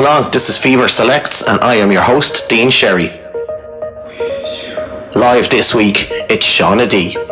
Welcome along. This is Fever Selects, and I am your host, Dean Sherry. Live this week, it's Shauna D.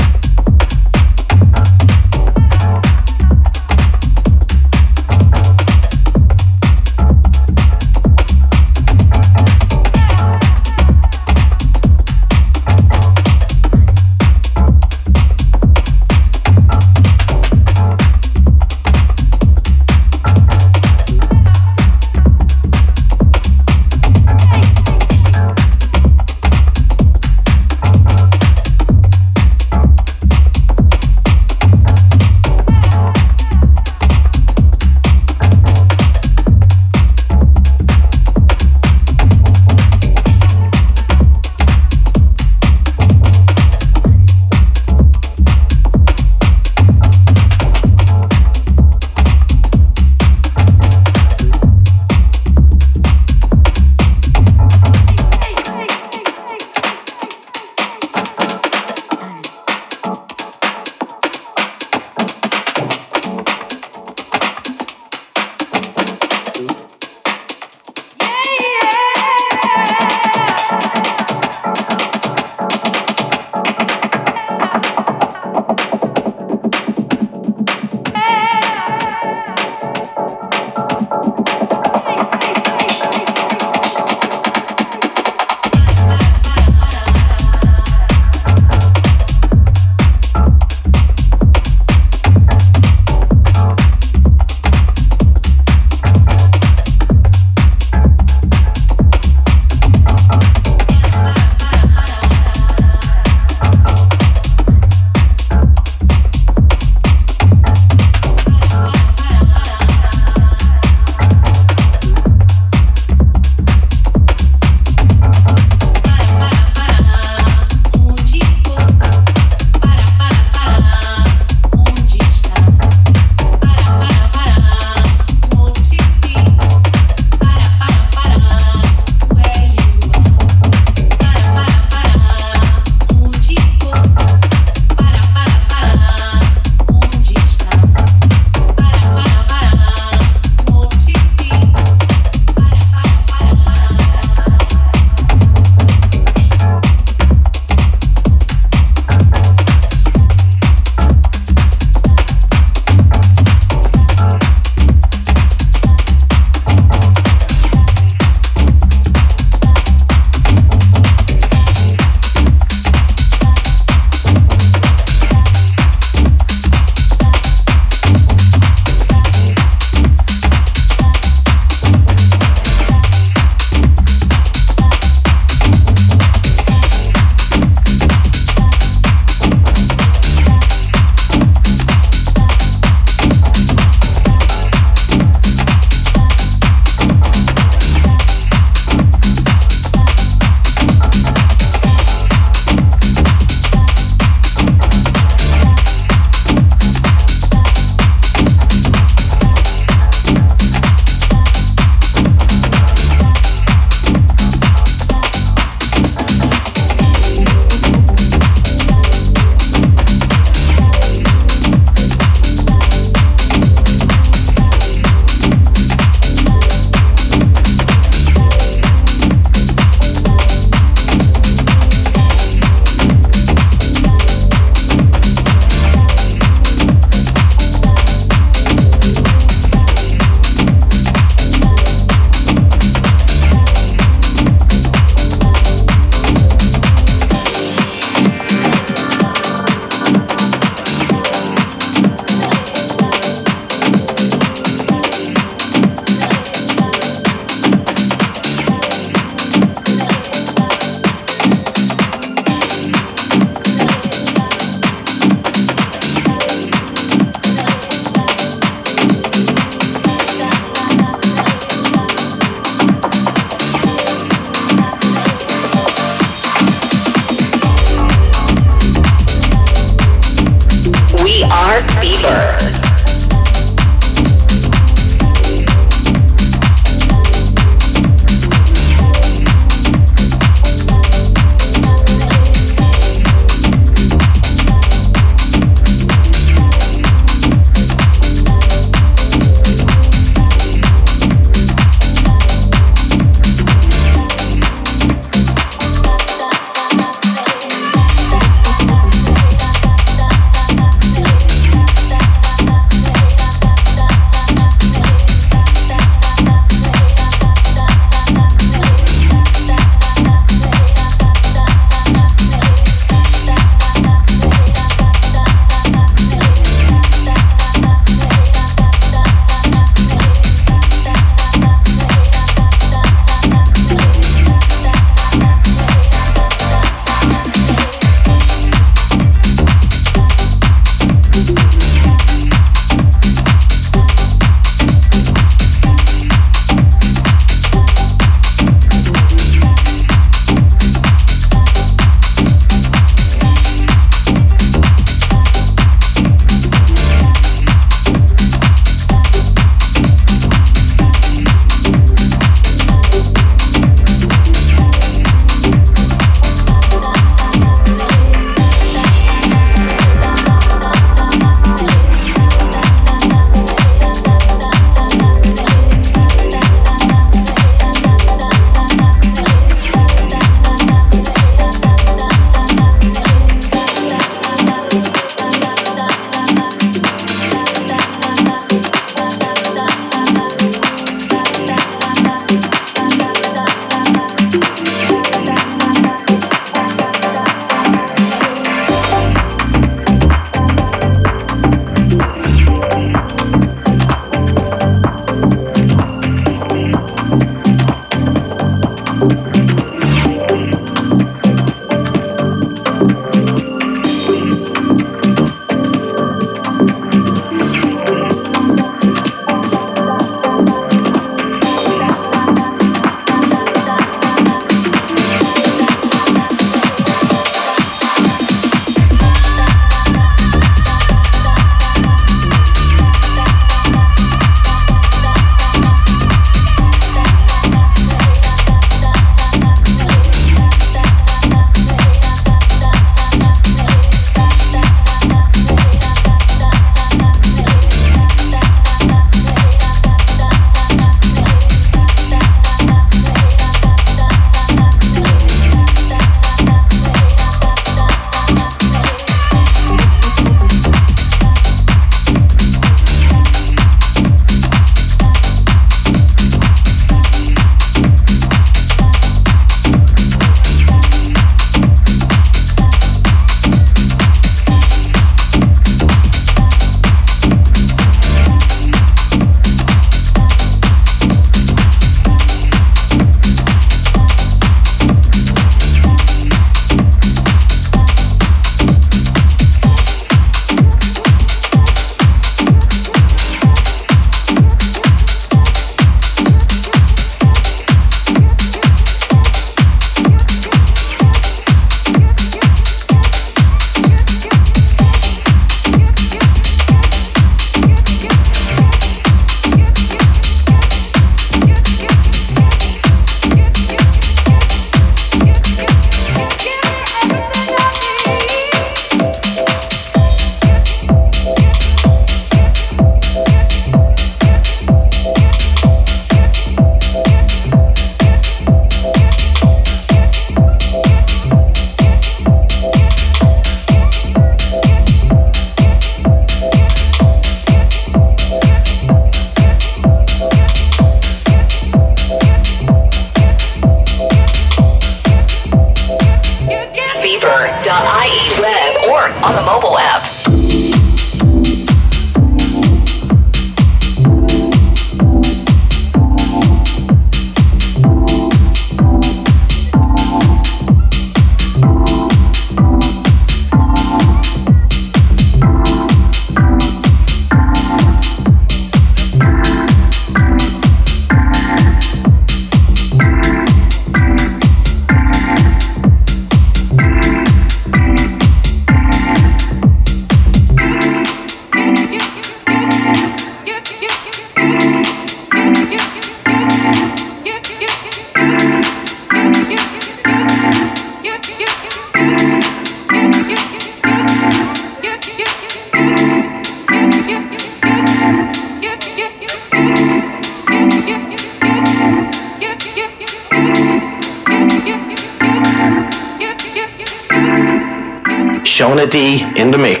D in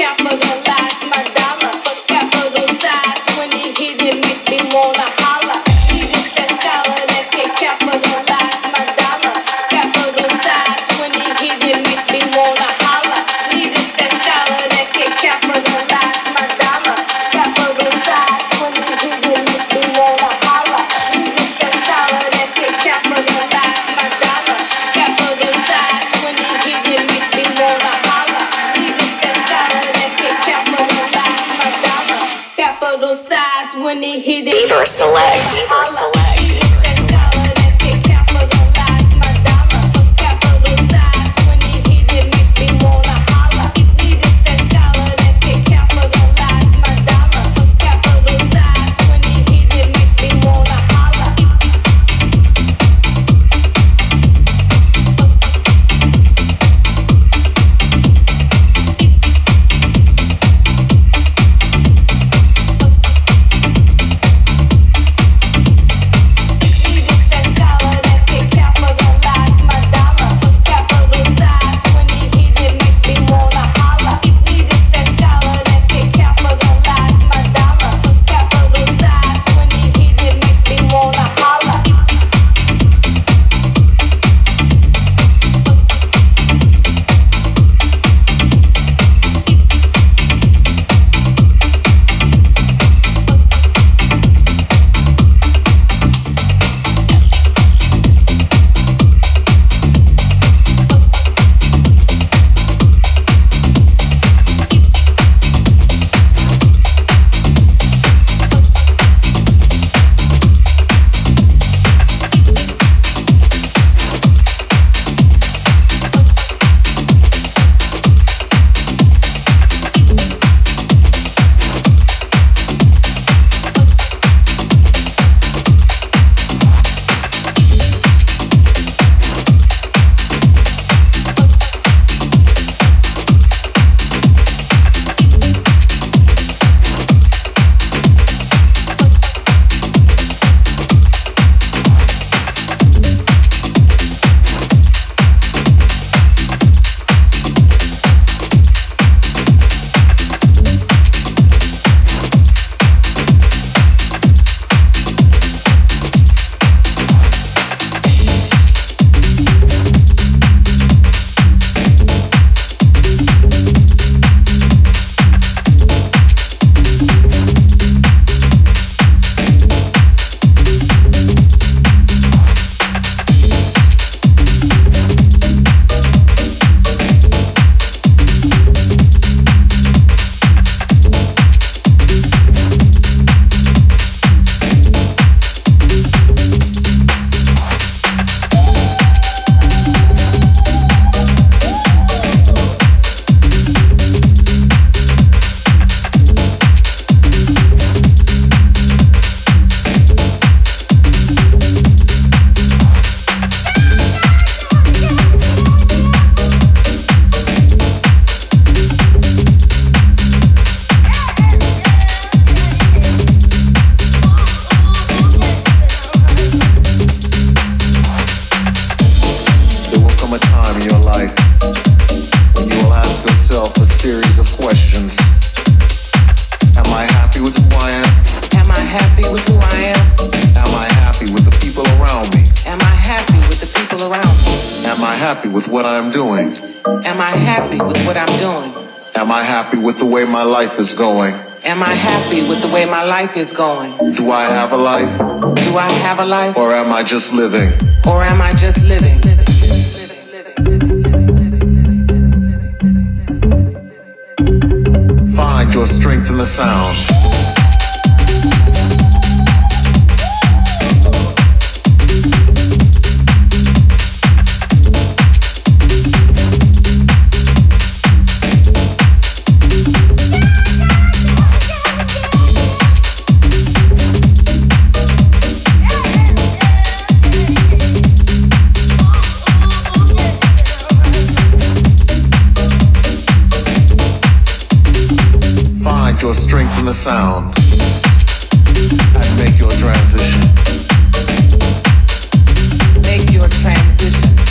chapel life is going? Am I happy with the way my life is going? Do I have a life? Do I have a life? Or am I just living? Or am I just living? Find your strength in the sound. The sound and make your transition. Make your transition.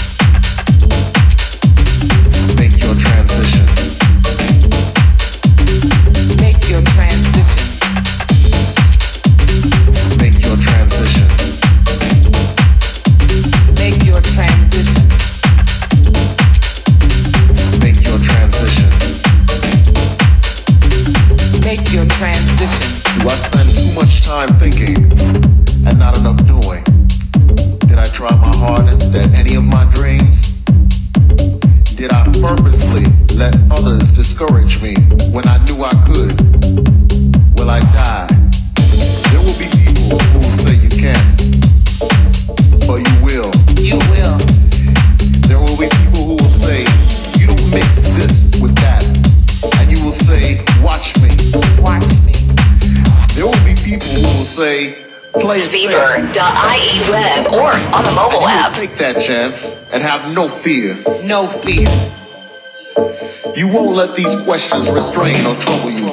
Play it. Fever.ie web or on the mobile app. Take that chance and have no fear. No fear. You won't let these questions restrain or trouble you.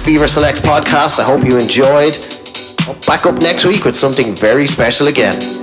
Fever Select podcast. I hope you enjoyed. Back up next week with something very special again.